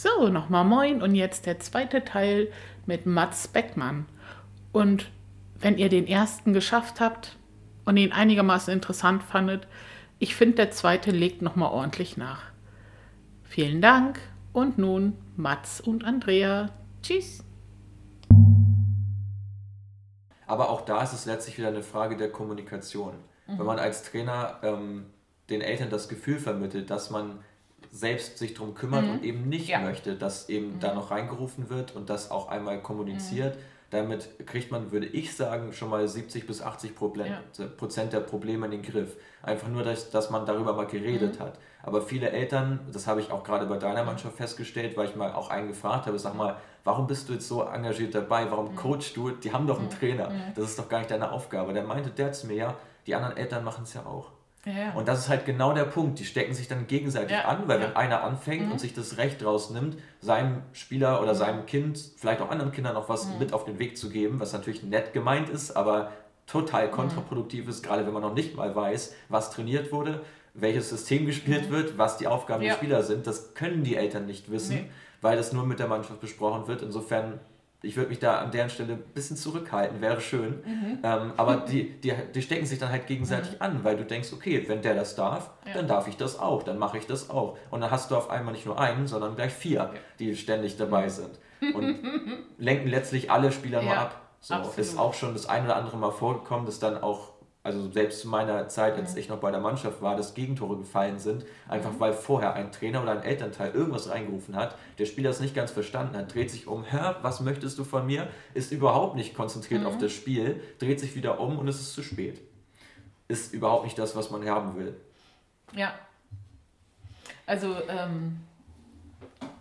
So, nochmal moin und jetzt der zweite Teil mit Mats Beckmann. Und wenn ihr den ersten geschafft habt und ihn einigermaßen interessant fandet, ich finde, der zweite legt nochmal ordentlich nach. Vielen Dank und nun Mats und Andrea. Tschüss. Aber auch da ist es letztlich wieder eine Frage der Kommunikation. Mhm. Wenn man als Trainer ähm, den Eltern das Gefühl vermittelt, dass man selbst sich darum kümmert mhm. und eben nicht ja. möchte, dass eben mhm. da noch reingerufen wird und das auch einmal kommuniziert. Mhm. Damit kriegt man, würde ich sagen, schon mal 70 bis 80 Prozent, ja. Prozent der Probleme in den Griff. Einfach nur, dass, dass man darüber mal geredet mhm. hat. Aber viele Eltern, das habe ich auch gerade bei deiner Mannschaft festgestellt, weil ich mal auch einen gefragt habe, sag mal, warum bist du jetzt so engagiert dabei? Warum mhm. coachst du? Die haben doch einen mhm. Trainer. Das ist doch gar nicht deine Aufgabe. Der meinte der zu mir, ja, die anderen Eltern machen es ja auch. Ja, Und das ist halt genau der Punkt. Die stecken sich dann gegenseitig ja, an, weil wenn einer anfängt mhm. und sich das Recht rausnimmt, seinem Spieler oder mhm. seinem Kind, vielleicht auch anderen Kindern noch was mhm. mit auf den Weg zu geben, was natürlich nett gemeint ist, aber total mhm. kontraproduktiv ist, gerade wenn man noch nicht mal weiß, was trainiert wurde, welches System gespielt mhm. wird, was die Aufgaben der Spieler sind. Das können die Eltern nicht wissen, nee. weil das nur mit der Mannschaft besprochen wird. Insofern ich würde mich da an deren Stelle ein bisschen zurückhalten, wäre schön. Mhm. Ähm, aber die, die, die stecken sich dann halt gegenseitig mhm. an, weil du denkst, okay, wenn der das darf, ja. dann darf ich das auch, dann mache ich das auch. Und dann hast du auf einmal nicht nur einen, sondern gleich vier, ja. die ständig dabei sind. Und lenken letztlich alle Spieler ja, nur ab. So, ist auch schon das ein oder andere Mal vorgekommen, dass dann auch also selbst zu meiner Zeit, als ich noch bei der Mannschaft war, dass Gegentore gefallen sind, einfach weil vorher ein Trainer oder ein Elternteil irgendwas reingerufen hat, der Spieler es nicht ganz verstanden hat, dreht sich um, hör, was möchtest du von mir, ist überhaupt nicht konzentriert mhm. auf das Spiel, dreht sich wieder um und es ist zu spät. Ist überhaupt nicht das, was man haben will. Ja. Also, ähm,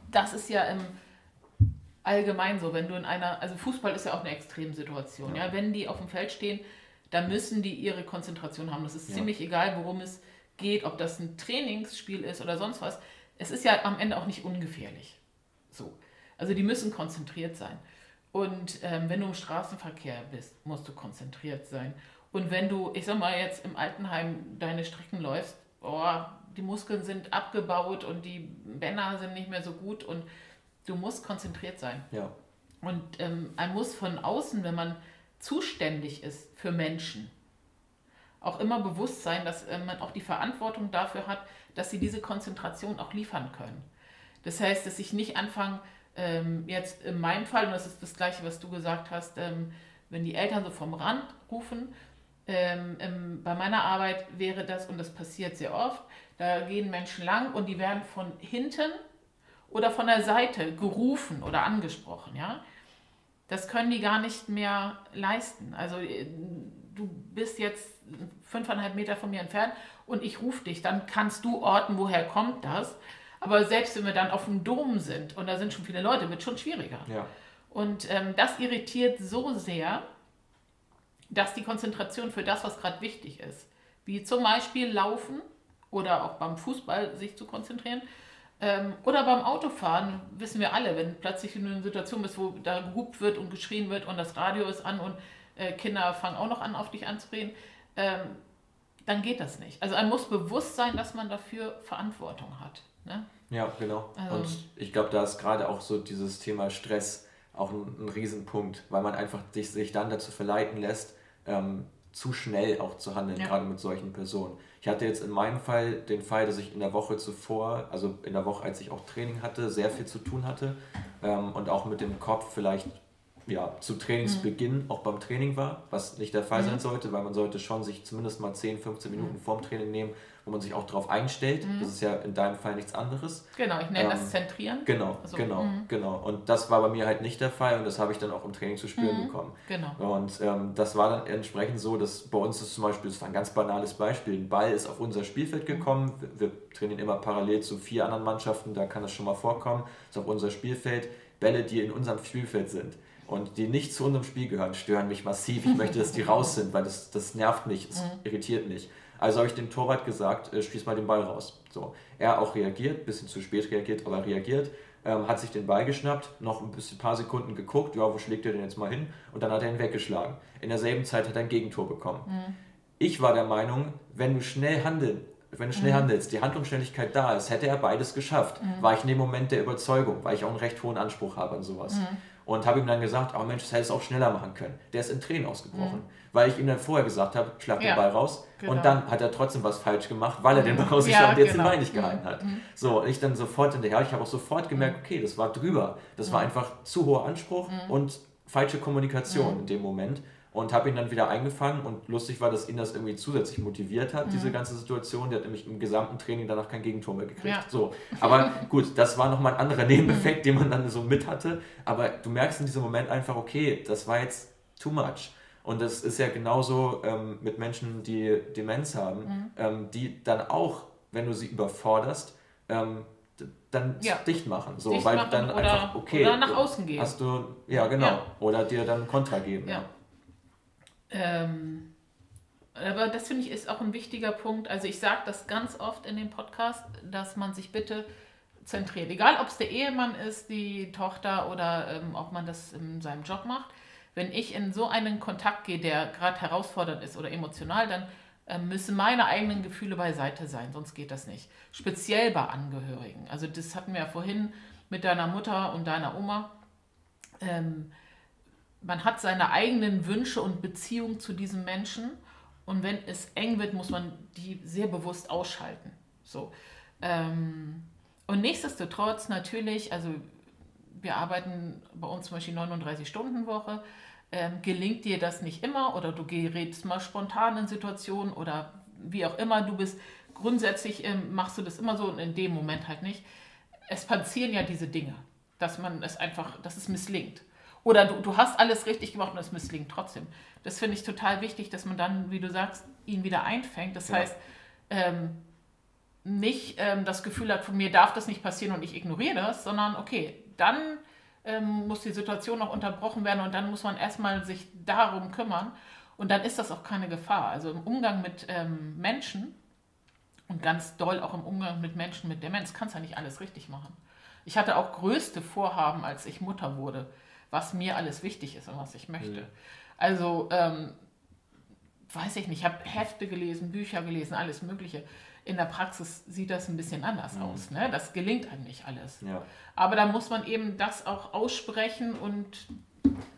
das ist ja im allgemein so, wenn du in einer, also Fußball ist ja auch eine Extremsituation, ja. ja, wenn die auf dem Feld stehen, da müssen die ihre Konzentration haben. Das ist ja. ziemlich egal, worum es geht, ob das ein Trainingsspiel ist oder sonst was. Es ist ja am Ende auch nicht ungefährlich. So. Also die müssen konzentriert sein. Und ähm, wenn du im Straßenverkehr bist, musst du konzentriert sein. Und wenn du, ich sag mal, jetzt im Altenheim deine Strecken läufst, oh, die Muskeln sind abgebaut und die Bänder sind nicht mehr so gut und du musst konzentriert sein. Ja. Und ähm, man muss von außen, wenn man zuständig ist für Menschen, auch immer bewusst sein, dass äh, man auch die Verantwortung dafür hat, dass sie diese Konzentration auch liefern können. Das heißt, dass ich nicht anfange, ähm, jetzt in meinem Fall, und das ist das Gleiche, was du gesagt hast, ähm, wenn die Eltern so vom Rand rufen, ähm, bei meiner Arbeit wäre das, und das passiert sehr oft, da gehen Menschen lang und die werden von hinten oder von der Seite gerufen oder angesprochen, ja. Das können die gar nicht mehr leisten. Also äh, du bist jetzt fünfeinhalb Meter von mir entfernt und ich rufe dich, dann kannst du orten, woher kommt das. Aber selbst wenn wir dann auf dem Dom sind und da sind schon viele Leute, wird schon schwieriger. Ja. Und ähm, das irritiert so sehr, dass die Konzentration für das, was gerade wichtig ist, wie zum Beispiel Laufen oder auch beim Fußball sich zu konzentrieren, ähm, oder beim Autofahren wissen wir alle, wenn plötzlich in einer Situation bist, wo da gehupt wird und geschrien wird und das Radio ist an und äh, Kinder fangen auch noch an, auf dich anzureden, ähm, dann geht das nicht. Also man muss bewusst sein, dass man dafür Verantwortung hat. Ne? Ja, genau. Also, und ich glaube, da ist gerade auch so dieses Thema Stress auch ein, ein Riesenpunkt, weil man einfach sich, sich dann dazu verleiten lässt, ähm, zu schnell auch zu handeln, ja. gerade mit solchen Personen. Ich hatte jetzt in meinem Fall den Fall, dass ich in der Woche zuvor, also in der Woche, als ich auch Training hatte, sehr viel zu tun hatte ähm, und auch mit dem Kopf vielleicht ja, zu Trainingsbeginn mhm. auch beim Training war, was nicht der Fall mhm. sein sollte, weil man sollte schon sich zumindest mal 10, 15 Minuten mhm. vorm Training nehmen, wo man sich auch darauf einstellt. Mhm. Das ist ja in deinem Fall nichts anderes. Genau, ich nenne ähm, das Zentrieren. Genau, also, genau, mhm. genau. Und das war bei mir halt nicht der Fall und das habe ich dann auch im Training zu spüren mhm. bekommen. Genau. Und ähm, das war dann entsprechend so, dass bei uns ist zum Beispiel, das war ein ganz banales Beispiel, ein Ball ist auf unser Spielfeld mhm. gekommen. Wir, wir trainieren immer parallel zu vier anderen Mannschaften, da kann das schon mal vorkommen. Ist auf unser Spielfeld. Bälle, die in unserem Spielfeld sind und die nicht zu unserem Spiel gehören, stören mich massiv. Ich möchte, dass die raus sind, weil das, das nervt mich, es mhm. irritiert mich. Also habe ich dem Torwart gesagt, äh, spieß mal den Ball raus. So. Er auch reagiert, bisschen zu spät reagiert, aber reagiert, ähm, hat sich den Ball geschnappt, noch ein bisschen, paar Sekunden geguckt, ja, wo schlägt er denn jetzt mal hin? Und dann hat er ihn weggeschlagen. In derselben Zeit hat er ein Gegentor bekommen. Mhm. Ich war der Meinung, wenn du schnell handeln wenn du schnell mhm. handelst, die Handlungsschnelligkeit da ist, hätte er beides geschafft. Mhm. War ich in dem Moment der Überzeugung, weil ich auch einen recht hohen Anspruch habe an sowas. Mhm. Und habe ihm dann gesagt, oh Mensch, das hätte es auch schneller machen können. Der ist in Tränen ausgebrochen, mhm. weil ich ihm dann vorher gesagt habe, schlag den ja, Ball raus. Genau. Und dann hat er trotzdem was falsch gemacht, weil er den Ball rausgeschlagen ja, und jetzt genau. den Ball nicht gehalten hat. Mhm. So, ich dann sofort hinterher, ich habe auch sofort gemerkt, okay, das war drüber. Das war einfach zu hoher Anspruch und falsche Kommunikation in dem Moment und habe ihn dann wieder eingefangen und lustig war, dass ihn das irgendwie zusätzlich motiviert hat, mhm. diese ganze Situation. Der hat nämlich im gesamten Training danach kein Gegentor mehr gekriegt. Ja. So. Aber gut, das war nochmal ein anderer Nebeneffekt, den man dann so mit hatte. Aber du merkst in diesem Moment einfach, okay, das war jetzt too much. Und das ist ja genauso ähm, mit Menschen, die Demenz haben, mhm. ähm, die dann auch, wenn du sie überforderst, ähm, dann ja. dicht machen. So, dicht weil machen dann oder, einfach, okay. Oder nach außen gehen. Hast du, ja, genau. Ja. Oder dir dann Kontra geben. Ja. Ähm, aber das finde ich ist auch ein wichtiger Punkt. Also ich sage das ganz oft in dem Podcast, dass man sich bitte zentriert. Egal, ob es der Ehemann ist, die Tochter oder ähm, ob man das in seinem Job macht. Wenn ich in so einen Kontakt gehe, der gerade herausfordernd ist oder emotional, dann äh, müssen meine eigenen Gefühle beiseite sein, sonst geht das nicht. Speziell bei Angehörigen. Also das hatten wir ja vorhin mit deiner Mutter und deiner Oma. Ähm, man hat seine eigenen Wünsche und Beziehungen zu diesem Menschen und wenn es eng wird, muss man die sehr bewusst ausschalten. So. Ähm, und nichtsdestotrotz natürlich, also wir arbeiten bei uns zum Beispiel 39-Stunden-Woche, ähm, gelingt dir das nicht immer oder du gerätst mal spontan in Situationen oder wie auch immer, du bist grundsätzlich, ähm, machst du das immer so und in dem Moment halt nicht. Es passieren ja diese Dinge, dass man es einfach, dass es misslingt. Oder du, du hast alles richtig gemacht und es misslingt trotzdem. Das finde ich total wichtig, dass man dann, wie du sagst, ihn wieder einfängt. Das ja. heißt, ähm, nicht ähm, das Gefühl hat, von mir darf das nicht passieren und ich ignoriere das, sondern okay, dann ähm, muss die Situation noch unterbrochen werden und dann muss man erstmal sich darum kümmern und dann ist das auch keine Gefahr. Also im Umgang mit ähm, Menschen und ganz doll auch im Umgang mit Menschen mit Demenz kannst du ja nicht alles richtig machen. Ich hatte auch größte Vorhaben, als ich Mutter wurde was mir alles wichtig ist und was ich möchte. Mhm. Also, ähm, weiß ich nicht, ich habe Hefte gelesen, Bücher gelesen, alles Mögliche. In der Praxis sieht das ein bisschen anders mhm. aus. Ne? Das gelingt einem nicht alles. Ja. Aber da muss man eben das auch aussprechen und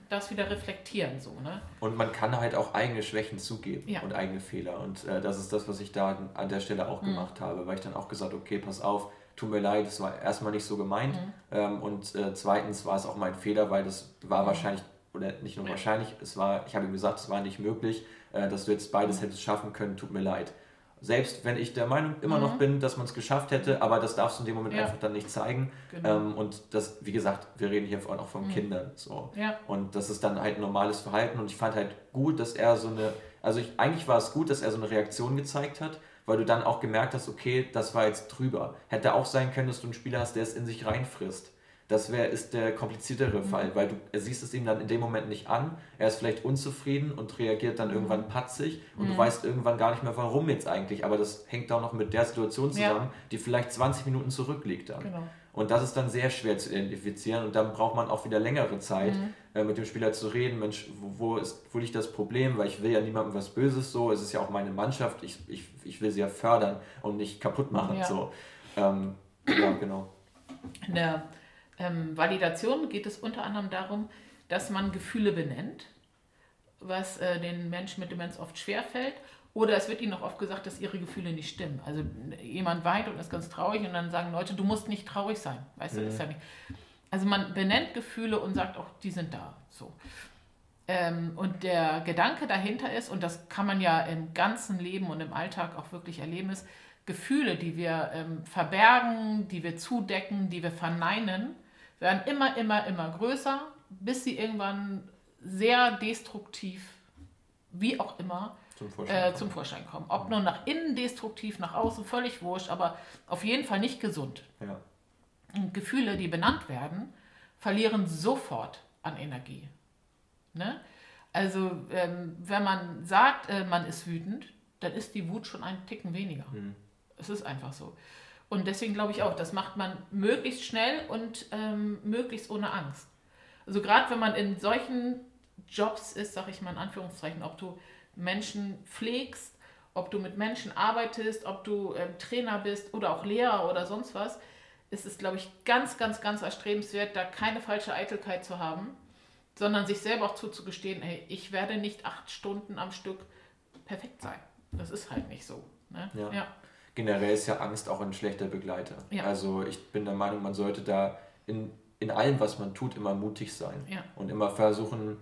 das wieder reflektieren. So, ne? Und man kann halt auch eigene Schwächen zugeben ja. und eigene Fehler. Und äh, das ist das, was ich da an der Stelle auch mhm. gemacht habe, weil ich dann auch gesagt okay, pass auf, tut mir leid, das war erstmal nicht so gemeint. Mhm. Ähm, und äh, zweitens war es auch mein Fehler, weil das war mhm. wahrscheinlich, oder nicht nur wahrscheinlich, es war, ich habe ihm gesagt, es war nicht möglich, äh, dass du jetzt beides mhm. hättest schaffen können, tut mir leid. Selbst wenn ich der Meinung immer noch mhm. bin, dass man es geschafft hätte, aber das darfst du in dem Moment ja. einfach dann nicht zeigen. Genau. Ähm, und das, wie gesagt, wir reden hier auch von mhm. Kindern. So. Ja. Und das ist dann halt ein normales Verhalten. Und ich fand halt gut, dass er so eine, also ich, eigentlich war es gut, dass er so eine Reaktion gezeigt hat, weil du dann auch gemerkt hast, okay, das war jetzt drüber. Hätte auch sein können, dass du einen Spieler hast, der es in sich reinfrisst. Das wär, ist der kompliziertere mhm. Fall, weil du siehst es ihm dann in dem Moment nicht an. Er ist vielleicht unzufrieden und reagiert dann mhm. irgendwann patzig und mhm. du weißt irgendwann gar nicht mehr, warum jetzt eigentlich. Aber das hängt auch noch mit der Situation zusammen, ja. die vielleicht 20 Minuten zurückliegt dann. Genau. Und das ist dann sehr schwer zu identifizieren und dann braucht man auch wieder längere Zeit, mhm. äh, mit dem Spieler zu reden, Mensch, wo, wo, ist, wo liegt das Problem? Weil ich will ja niemandem was Böses so, es ist ja auch meine Mannschaft, ich, ich, ich will sie ja fördern und nicht kaputt machen. Ja. So. Ähm, ja, genau. In der ähm, Validation geht es unter anderem darum, dass man Gefühle benennt, was äh, den Menschen mit Demenz oft schwerfällt oder es wird ihnen auch oft gesagt, dass ihre Gefühle nicht stimmen. Also jemand weint und ist ganz traurig und dann sagen Leute, du musst nicht traurig sein. Weißt du, das ist ja nicht. Also man benennt Gefühle und sagt auch, die sind da. So. Ähm, und der Gedanke dahinter ist, und das kann man ja im ganzen Leben und im Alltag auch wirklich erleben, ist, Gefühle, die wir ähm, verbergen, die wir zudecken, die wir verneinen, werden immer, immer, immer größer, bis sie irgendwann sehr destruktiv, wie auch immer, zum Vorschein, äh, zum Vorschein kommen. Ob nur nach innen destruktiv, nach außen völlig wurscht, aber auf jeden Fall nicht gesund. Ja. Und Gefühle, die benannt werden, verlieren sofort an Energie. Ne? Also ähm, wenn man sagt, äh, man ist wütend, dann ist die Wut schon ein Ticken weniger. Mhm. Es ist einfach so. Und deswegen glaube ich auch, das macht man möglichst schnell und ähm, möglichst ohne Angst. Also gerade wenn man in solchen Jobs ist, sage ich mal in Anführungszeichen, ob du Menschen pflegst ob du mit Menschen arbeitest, ob du ähm, Trainer bist oder auch Lehrer oder sonst was, ist es, glaube ich, ganz, ganz, ganz erstrebenswert, da keine falsche Eitelkeit zu haben, sondern sich selber auch zuzugestehen, hey, ich werde nicht acht Stunden am Stück perfekt sein. Das ist halt nicht so. Ne? Ja. ja. Generell ist ja Angst auch ein schlechter Begleiter. Ja. Also ich bin der Meinung, man sollte da in, in allem, was man tut, immer mutig sein ja. und immer versuchen,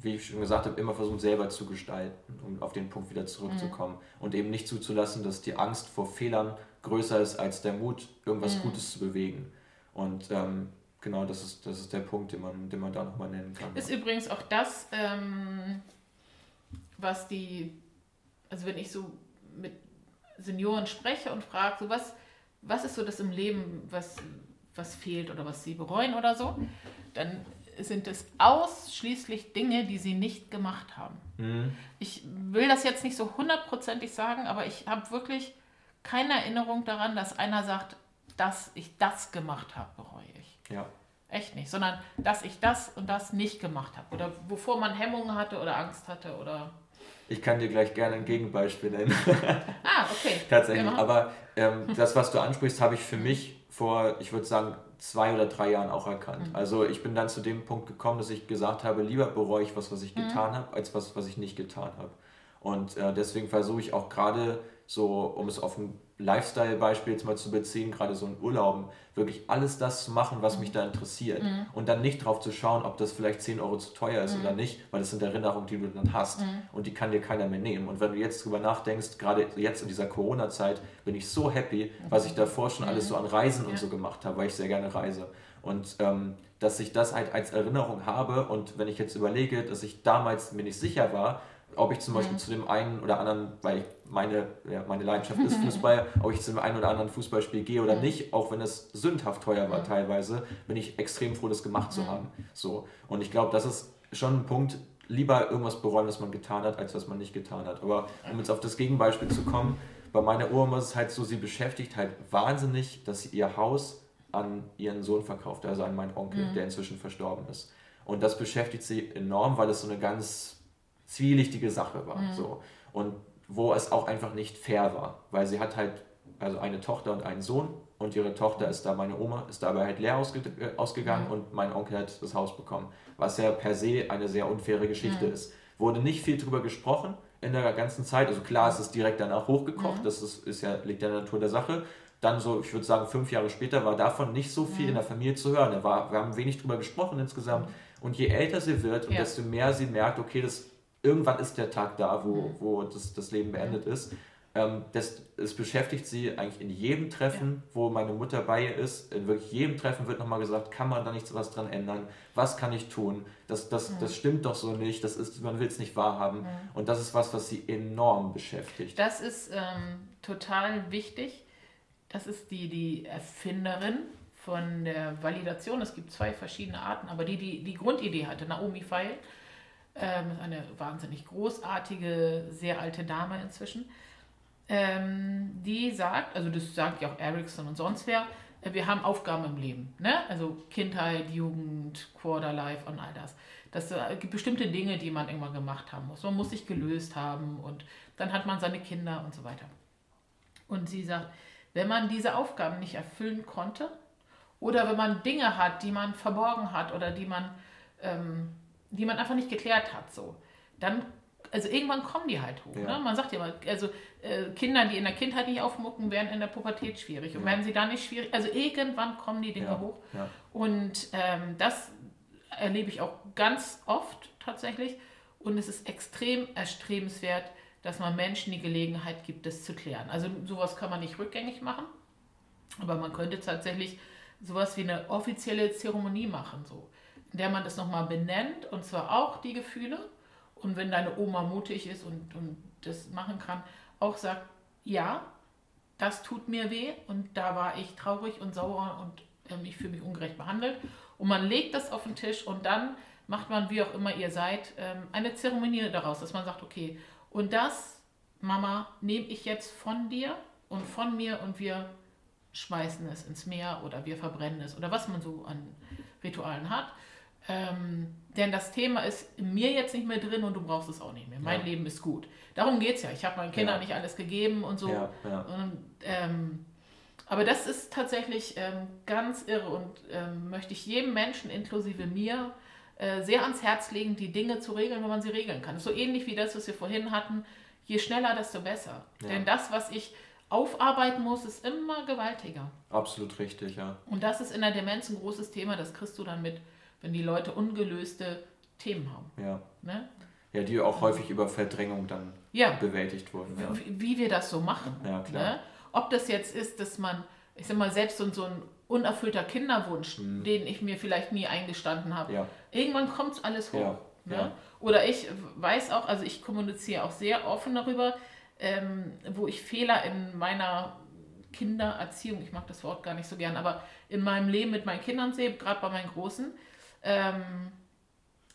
wie ich schon gesagt habe, immer versuchen, selber zu gestalten, um auf den Punkt wieder zurückzukommen. Mhm. Und eben nicht zuzulassen, dass die Angst vor Fehlern größer ist als der Mut, irgendwas mhm. Gutes zu bewegen. Und ähm, genau, das ist, das ist der Punkt, den man, den man da nochmal nennen kann. Ist ja. übrigens auch das, ähm, was die, also wenn ich so mit Senioren spreche und frage, so was, was ist so das im Leben, was, was fehlt oder was sie bereuen oder so, dann sind es ausschließlich Dinge, die sie nicht gemacht haben. Mhm. Ich will das jetzt nicht so hundertprozentig sagen, aber ich habe wirklich keine Erinnerung daran, dass einer sagt, dass ich das gemacht habe, bereue ich. Ja. Echt nicht, sondern dass ich das und das nicht gemacht habe. Oder wovor man Hemmungen hatte oder Angst hatte oder. Ich kann dir gleich gerne ein Gegenbeispiel nennen. ah, okay. Tatsächlich. Aber ähm, das, was du ansprichst, habe ich für mich vor, ich würde sagen, zwei oder drei Jahren auch erkannt. Mhm. Also ich bin dann zu dem Punkt gekommen, dass ich gesagt habe, lieber bereue ich was, was ich mhm. getan habe, als was, was ich nicht getan habe. Und äh, deswegen versuche ich auch gerade so, um es auf ein Lifestyle-Beispiel jetzt mal zu beziehen, gerade so in Urlauben, wirklich alles das zu machen, was mhm. mich da interessiert. Mhm. Und dann nicht drauf zu schauen, ob das vielleicht 10 Euro zu teuer ist mhm. oder nicht, weil das sind Erinnerungen, die du dann hast. Mhm. Und die kann dir keiner mehr nehmen. Und wenn du jetzt drüber nachdenkst, gerade jetzt in dieser Corona-Zeit, bin ich so happy, was ich davor schon alles so an Reisen ja. und so gemacht habe, weil ich sehr gerne reise. Und ähm, dass ich das halt als Erinnerung habe und wenn ich jetzt überlege, dass ich damals mir nicht sicher war, ob ich zum Beispiel mhm. zu dem einen oder anderen, weil ich meine, ja, meine Leidenschaft ist Fußball, ob ich zu dem einen oder anderen Fußballspiel gehe oder mhm. nicht, auch wenn es sündhaft teuer war teilweise, bin ich extrem froh, das gemacht zu haben. So. Und ich glaube, das ist schon ein Punkt, lieber irgendwas bereuen, was man getan hat, als was man nicht getan hat. Aber um jetzt auf das Gegenbeispiel zu kommen, bei meiner Oma ist es halt so, sie beschäftigt halt wahnsinnig, dass sie ihr Haus an ihren Sohn verkauft, also an meinen Onkel, mhm. der inzwischen verstorben ist. Und das beschäftigt sie enorm, weil es so eine ganz zwielichtige Sache war. Mhm. So. Und wo es auch einfach nicht fair war, weil sie hat halt also eine Tochter und einen Sohn und ihre Tochter ist da, meine Oma, ist dabei halt leer ausge äh, ausgegangen mhm. und mein Onkel hat das Haus bekommen, was ja per se eine sehr unfaire Geschichte mhm. ist. Wurde nicht viel drüber gesprochen in der ganzen Zeit, also klar, es ist direkt danach hochgekocht, mhm. das ist, ist ja, liegt in der Natur der Sache. Dann so, ich würde sagen, fünf Jahre später war davon nicht so viel mhm. in der Familie zu hören. War, wir haben wenig drüber gesprochen insgesamt. Mhm. Und je älter sie wird und ja. desto mehr sie merkt, okay, das irgendwann ist der Tag da, wo, mhm. wo das, das Leben beendet ist. Ähm, das, es beschäftigt sie eigentlich in jedem Treffen, ja. wo meine Mutter bei ihr ist. In wirklich jedem Treffen wird nochmal gesagt, kann man da nichts was dran ändern? Was kann ich tun? Das, das, mhm. das stimmt doch so nicht. Das ist, man will es nicht wahrhaben. Mhm. Und das ist was, was sie enorm beschäftigt. Das ist ähm, total wichtig. Das ist die, die Erfinderin von der Validation. Es gibt zwei verschiedene Arten, aber die, die die Grundidee hatte, Naomi Feil, ähm, eine wahnsinnig großartige, sehr alte Dame inzwischen, ähm, die sagt, also das sagt ja auch Ericsson und sonst wer, äh, wir haben Aufgaben im Leben, ne? also Kindheit, Jugend, Quarterlife und all das. Das äh, gibt bestimmte Dinge, die man irgendwann gemacht haben muss. Man muss sich gelöst haben und dann hat man seine Kinder und so weiter. Und sie sagt, wenn man diese Aufgaben nicht erfüllen konnte oder wenn man Dinge hat, die man verborgen hat oder die man ähm, die man einfach nicht geklärt hat, so, dann, also irgendwann kommen die halt hoch. Ja. Ne? Man sagt ja mal, also äh, Kinder, die in der Kindheit nicht aufmucken, werden in der Pubertät schwierig. Und ja. werden sie da nicht schwierig, also irgendwann kommen die Dinge ja. hoch. Und ähm, das erlebe ich auch ganz oft tatsächlich. Und es ist extrem erstrebenswert, dass man Menschen die Gelegenheit gibt, das zu klären. Also sowas kann man nicht rückgängig machen, aber man könnte tatsächlich sowas wie eine offizielle Zeremonie machen. So in der man das nochmal benennt und zwar auch die Gefühle. Und wenn deine Oma mutig ist und, und das machen kann, auch sagt, ja, das tut mir weh und da war ich traurig und sauer und ähm, ich fühle mich ungerecht behandelt. Und man legt das auf den Tisch und dann macht man, wie auch immer ihr seid, ähm, eine Zeremonie daraus, dass man sagt, okay, und das, Mama, nehme ich jetzt von dir und von mir und wir schmeißen es ins Meer oder wir verbrennen es oder was man so an Ritualen hat. Ähm, denn das Thema ist in mir jetzt nicht mehr drin und du brauchst es auch nicht mehr. Mein ja. Leben ist gut. Darum geht es ja. Ich habe meinen Kindern ja. nicht alles gegeben und so. Ja, und, ähm, aber das ist tatsächlich ähm, ganz irre und ähm, möchte ich jedem Menschen, inklusive mir, äh, sehr ans Herz legen, die Dinge zu regeln, wenn man sie regeln kann. So ähnlich wie das, was wir vorhin hatten. Je schneller, desto besser. Denn das, was ich aufarbeiten muss, ist immer gewaltiger. Absolut richtig, ja. Und das ist in der Demenz ein großes Thema, das kriegst du dann mit, wenn die Leute ungelöste Themen haben. Ja. Ne? Ja, die auch häufig über Verdrängung dann ja. bewältigt wurden. Ja. Wie, wie, wir das so machen. Ja, klar. Ne? Ob das jetzt ist, dass man, ich sag mal, selbst so, so ein unerfüllter Kinderwunsch, mhm. den ich mir vielleicht nie eingestanden habe, irgendwann kommt alles hoch. Ne? Oder ich weiß auch, also ich kommuniziere auch sehr offen darüber, ähm, wo ich Fehler in meiner Kindererziehung, ich mag das Wort gar nicht so gern, aber in meinem Leben mit meinen Kindern sehe, gerade bei meinen Großen, ähm,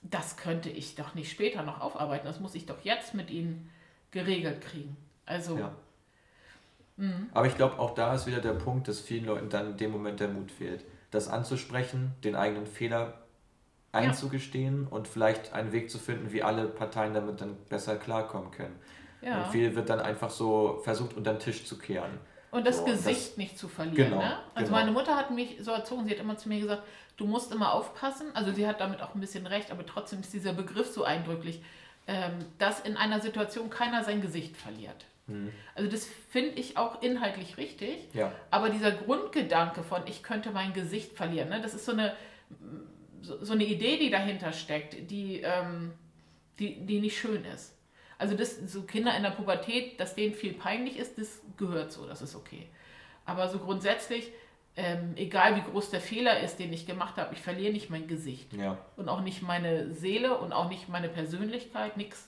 das könnte ich doch nicht später noch aufarbeiten. Das muss ich doch jetzt mit ihnen geregelt kriegen. Also. Ja. Mhm. Aber ich glaube, auch da ist wieder der Punkt, dass vielen Leuten dann in dem Moment der Mut fehlt. Das anzusprechen, den eigenen Fehler einzugestehen ja. und vielleicht einen Weg zu finden, wie alle Parteien damit dann besser klarkommen können. Ja. Und viel wird dann einfach so versucht, unter den Tisch zu kehren. Und das so, Gesicht das, nicht zu verlieren. Genau, ne? Also genau. meine Mutter hat mich so erzogen, sie hat immer zu mir gesagt, du musst immer aufpassen. Also sie hat damit auch ein bisschen recht, aber trotzdem ist dieser Begriff so eindrücklich, ähm, dass in einer Situation keiner sein Gesicht verliert. Mhm. Also das finde ich auch inhaltlich richtig. Ja. Aber dieser Grundgedanke von, ich könnte mein Gesicht verlieren, ne? das ist so eine, so, so eine Idee, die dahinter steckt, die, ähm, die, die nicht schön ist. Also das, so Kinder in der Pubertät, dass denen viel peinlich ist, das gehört so, das ist okay. Aber so grundsätzlich, ähm, egal wie groß der Fehler ist, den ich gemacht habe, ich verliere nicht mein Gesicht. Ja. Und auch nicht meine Seele und auch nicht meine Persönlichkeit, nichts.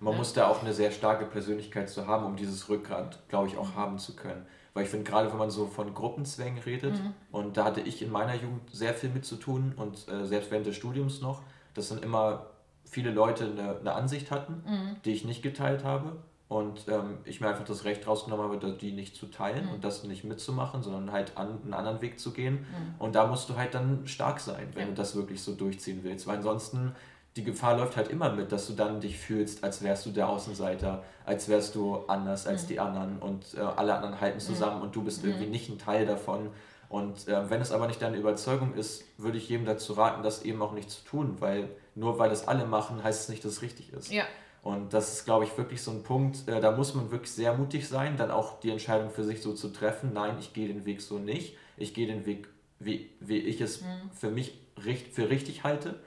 Man ja. muss da auch eine sehr starke Persönlichkeit zu haben, um dieses Rückgrat, glaube ich, auch mhm. haben zu können. Weil ich finde, gerade wenn man so von Gruppenzwängen redet, mhm. und da hatte ich in meiner Jugend sehr viel mit zu tun und äh, selbst während des Studiums noch, das sind immer viele Leute eine, eine Ansicht hatten, mhm. die ich nicht geteilt habe. Und ähm, ich mir einfach das Recht rausgenommen habe, die nicht zu teilen mhm. und das nicht mitzumachen, sondern halt an, einen anderen Weg zu gehen. Mhm. Und da musst du halt dann stark sein, wenn ja. du das wirklich so durchziehen willst. Weil ansonsten die Gefahr läuft halt immer mit, dass du dann dich fühlst, als wärst du der Außenseiter, als wärst du anders als mhm. die anderen und äh, alle anderen halten mhm. zusammen und du bist irgendwie mhm. nicht ein Teil davon. Und äh, wenn es aber nicht deine Überzeugung ist, würde ich jedem dazu raten, das eben auch nicht zu tun, weil nur weil es alle machen, heißt es nicht, dass es richtig ist. Ja. Und das ist, glaube ich, wirklich so ein Punkt, äh, da muss man wirklich sehr mutig sein, dann auch die Entscheidung für sich so zu treffen, nein, ich gehe den Weg so nicht, ich gehe den Weg, wie, wie ich es mhm. für mich richt, für richtig halte.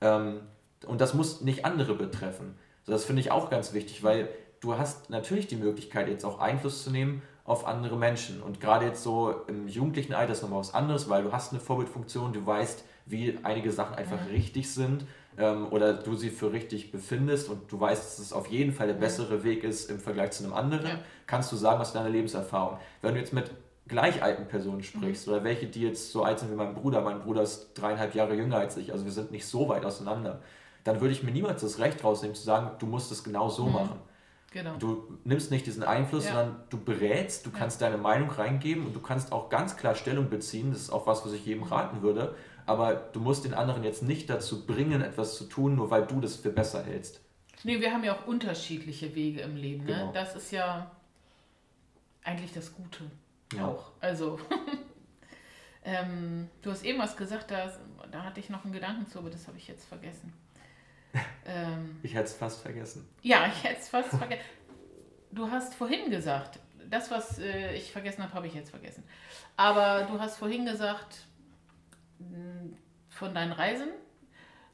Ähm, und das muss nicht andere betreffen. So, das finde ich auch ganz wichtig, weil du hast natürlich die Möglichkeit, jetzt auch Einfluss zu nehmen auf andere Menschen. Und gerade jetzt so im jugendlichen Alter ist nochmal was anderes, weil du hast eine Vorbildfunktion, du weißt, wie einige Sachen einfach mhm. richtig sind ähm, oder du sie für richtig befindest und du weißt, dass es auf jeden Fall der mhm. bessere Weg ist im Vergleich zu einem anderen, ja. kannst du sagen aus deiner Lebenserfahrung. Wenn du jetzt mit gleich alten Personen sprichst mhm. oder welche, die jetzt so alt sind wie mein Bruder, mein Bruder ist dreieinhalb Jahre jünger als ich, also wir sind nicht so weit auseinander, dann würde ich mir niemals das Recht rausnehmen zu sagen, du musst es genau so mhm. machen. Genau. Du nimmst nicht diesen Einfluss, ja. sondern du berätst, du ja. kannst deine Meinung reingeben und du kannst auch ganz klar Stellung beziehen. Das ist auch was, was ich jedem raten würde. Aber du musst den anderen jetzt nicht dazu bringen, etwas zu tun, nur weil du das für besser hältst. Nee, wir haben ja auch unterschiedliche Wege im Leben. Ne? Genau. Das ist ja eigentlich das Gute ja. auch. Also, ähm, du hast eben was gesagt, da, da hatte ich noch einen Gedanken zu, aber das habe ich jetzt vergessen. Ähm, ich hätte es fast vergessen. Ja, ich hätte es fast vergessen. Du hast vorhin gesagt, das, was äh, ich vergessen habe, habe ich jetzt vergessen. Aber du hast vorhin gesagt, von deinen Reisen,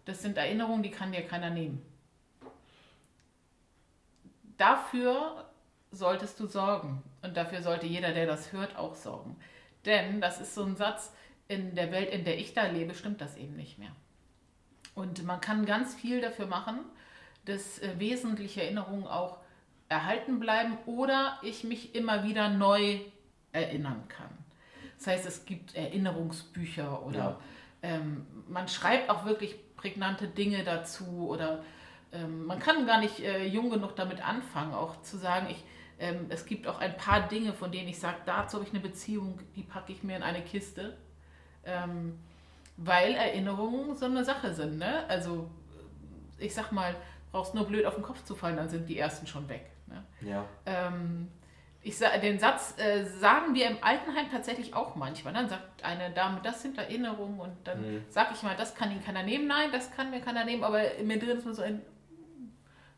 das sind Erinnerungen, die kann dir keiner nehmen. Dafür solltest du sorgen. Und dafür sollte jeder, der das hört, auch sorgen. Denn das ist so ein Satz, in der Welt, in der ich da lebe, stimmt das eben nicht mehr. Und man kann ganz viel dafür machen, dass äh, wesentliche Erinnerungen auch erhalten bleiben oder ich mich immer wieder neu erinnern kann. Das heißt, es gibt Erinnerungsbücher oder ja. ähm, man schreibt auch wirklich prägnante Dinge dazu oder ähm, man kann gar nicht äh, jung genug damit anfangen, auch zu sagen, ich, ähm, es gibt auch ein paar Dinge, von denen ich sage, dazu habe ich eine Beziehung, die packe ich mir in eine Kiste. Ähm, weil Erinnerungen so eine Sache sind. Ne? Also ich sag mal, brauchst nur blöd auf den Kopf zu fallen, dann sind die ersten schon weg. Ne? Ja. Ähm, ich den Satz äh, sagen wir im Altenheim tatsächlich auch manchmal. Dann sagt eine Dame, das sind Erinnerungen und dann mhm. sage ich mal, das kann Ihnen keiner nehmen. Nein, das kann mir keiner nehmen, aber mir drin ist nur so ein,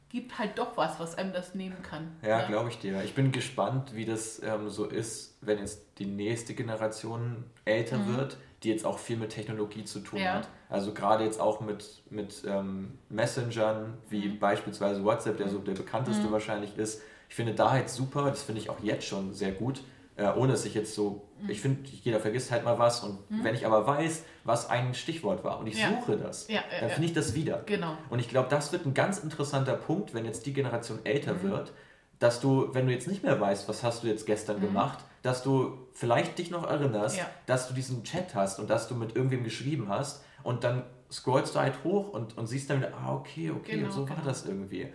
gibt halt doch was, was einem das nehmen kann. Ja, ja. glaube ich dir. Ich bin gespannt, wie das ähm, so ist, wenn jetzt die nächste Generation älter mhm. wird, die jetzt auch viel mit Technologie zu tun ja. hat. Also gerade jetzt auch mit, mit ähm, Messengern, wie mhm. beispielsweise WhatsApp, der so der bekannteste mhm. wahrscheinlich ist ich finde da halt super, das finde ich auch jetzt schon sehr gut, äh, ohne dass ich jetzt so, mhm. ich finde, jeder vergisst halt mal was und mhm. wenn ich aber weiß, was ein Stichwort war und ich ja. suche das, ja, ja, dann finde ich das wieder. Genau. Und ich glaube, das wird ein ganz interessanter Punkt, wenn jetzt die Generation älter mhm. wird, dass du, wenn du jetzt nicht mehr weißt, was hast du jetzt gestern mhm. gemacht, dass du vielleicht dich noch erinnerst, dass du diesen Chat hast und dass du mit irgendwem geschrieben hast und dann scrollst du halt hoch und, und siehst dann wieder, ah, okay, okay, genau, und so genau. war das irgendwie.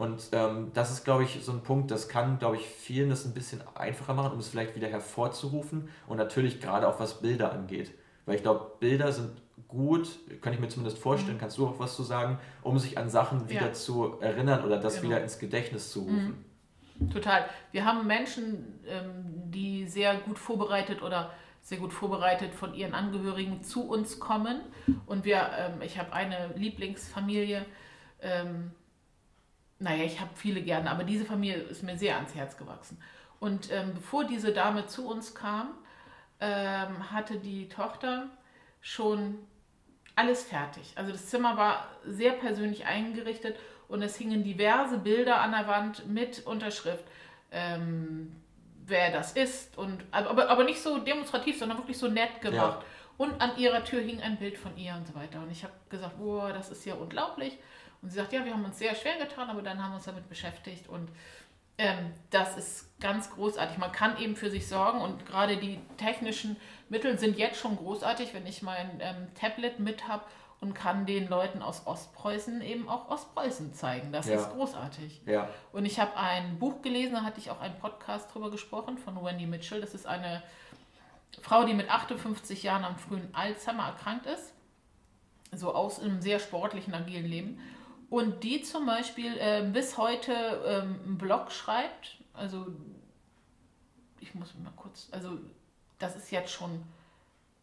Und ähm, das ist, glaube ich, so ein Punkt, das kann, glaube ich, vielen das ein bisschen einfacher machen, um es vielleicht wieder hervorzurufen. Und natürlich gerade auch was Bilder angeht. Weil ich glaube, Bilder sind gut, kann ich mir zumindest vorstellen, mhm. kannst du auch was zu sagen, um sich an Sachen wieder ja. zu erinnern oder das genau. wieder ins Gedächtnis zu rufen. Mhm. Total. Wir haben Menschen, ähm, die sehr gut vorbereitet oder sehr gut vorbereitet von ihren Angehörigen zu uns kommen. Und wir, ähm, ich habe eine Lieblingsfamilie, ähm, naja, ich habe viele gerne, aber diese Familie ist mir sehr ans Herz gewachsen. Und ähm, bevor diese Dame zu uns kam, ähm, hatte die Tochter schon alles fertig. Also das Zimmer war sehr persönlich eingerichtet und es hingen diverse Bilder an der Wand mit Unterschrift, ähm, wer das ist. Und, aber, aber nicht so demonstrativ, sondern wirklich so nett gemacht. Ja. Und an ihrer Tür hing ein Bild von ihr und so weiter. Und ich habe gesagt, boah, das ist ja unglaublich. Und sie sagt, ja, wir haben uns sehr schwer getan, aber dann haben wir uns damit beschäftigt und ähm, das ist ganz großartig. Man kann eben für sich sorgen und gerade die technischen Mittel sind jetzt schon großartig, wenn ich mein ähm, Tablet mit habe und kann den Leuten aus Ostpreußen eben auch Ostpreußen zeigen. Das ja. ist großartig. Ja. Und ich habe ein Buch gelesen, da hatte ich auch einen Podcast drüber gesprochen von Wendy Mitchell. Das ist eine Frau, die mit 58 Jahren am frühen Alzheimer erkrankt ist. So aus einem sehr sportlichen, agilen Leben und die zum Beispiel äh, bis heute ähm, einen Blog schreibt, also ich muss mal kurz, also das ist jetzt schon,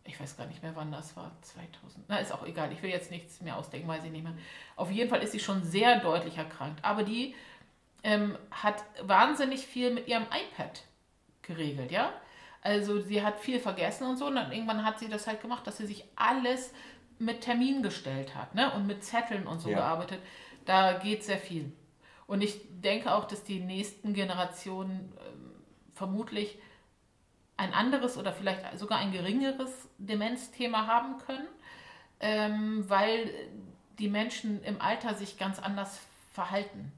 ich weiß gar nicht mehr, wann das war, 2000, na ist auch egal, ich will jetzt nichts mehr ausdenken, weiß ich nicht mehr. Auf jeden Fall ist sie schon sehr deutlich erkrankt, aber die ähm, hat wahnsinnig viel mit ihrem iPad geregelt, ja. Also sie hat viel vergessen und so und dann irgendwann hat sie das halt gemacht, dass sie sich alles mit Termin gestellt hat ne? und mit Zetteln und so ja. gearbeitet. Da geht sehr viel. Und ich denke auch, dass die nächsten Generationen äh, vermutlich ein anderes oder vielleicht sogar ein geringeres Demenzthema haben können, ähm, weil die Menschen im Alter sich ganz anders verhalten.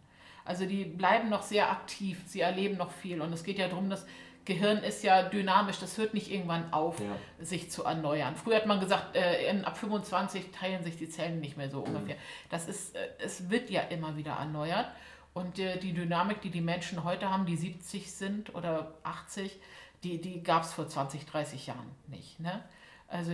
Also die bleiben noch sehr aktiv, sie erleben noch viel. Und es geht ja darum, dass Gehirn ist ja dynamisch, das hört nicht irgendwann auf, ja. sich zu erneuern. Früher hat man gesagt, äh, ab 25 teilen sich die Zellen nicht mehr so mhm. ungefähr. Das ist, äh, es wird ja immer wieder erneuert. Und äh, die Dynamik, die die Menschen heute haben, die 70 sind oder 80, die, die gab es vor 20, 30 Jahren nicht. Ne? Also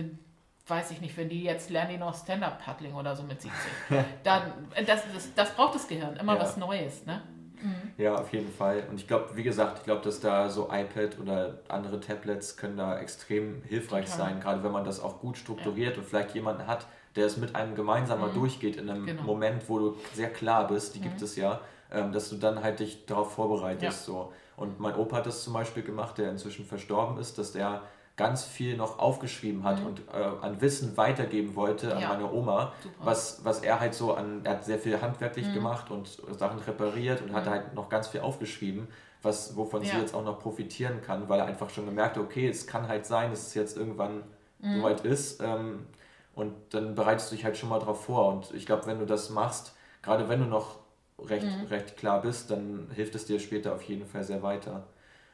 weiß ich nicht, wenn die jetzt lernen die noch Stand-Up-Paddling oder so mit 70, dann, äh, das, das, das braucht das Gehirn, immer ja. was Neues. Ne? Mhm. Ja, auf jeden Fall. Und ich glaube, wie gesagt, ich glaube, dass da so iPad oder andere Tablets können da extrem hilfreich Total. sein, gerade wenn man das auch gut strukturiert ja. und vielleicht jemanden hat, der es mit einem gemeinsam mal mhm. durchgeht in einem genau. Moment, wo du sehr klar bist, die mhm. gibt es ja, ähm, dass du dann halt dich darauf vorbereitest. Ja. So. Und mein Opa hat das zum Beispiel gemacht, der inzwischen verstorben ist, dass der ganz viel noch aufgeschrieben hat mhm. und äh, an Wissen weitergeben wollte an ja. meine Oma, was, was er halt so an, er hat sehr viel handwerklich mhm. gemacht und Sachen repariert und mhm. hat halt noch ganz viel aufgeschrieben, was, wovon ja. sie jetzt auch noch profitieren kann, weil er einfach schon gemerkt hat, okay, es kann halt sein, dass es jetzt irgendwann mhm. soweit ist ähm, und dann bereitest du dich halt schon mal drauf vor und ich glaube, wenn du das machst, gerade wenn du noch recht, mhm. recht klar bist, dann hilft es dir später auf jeden Fall sehr weiter.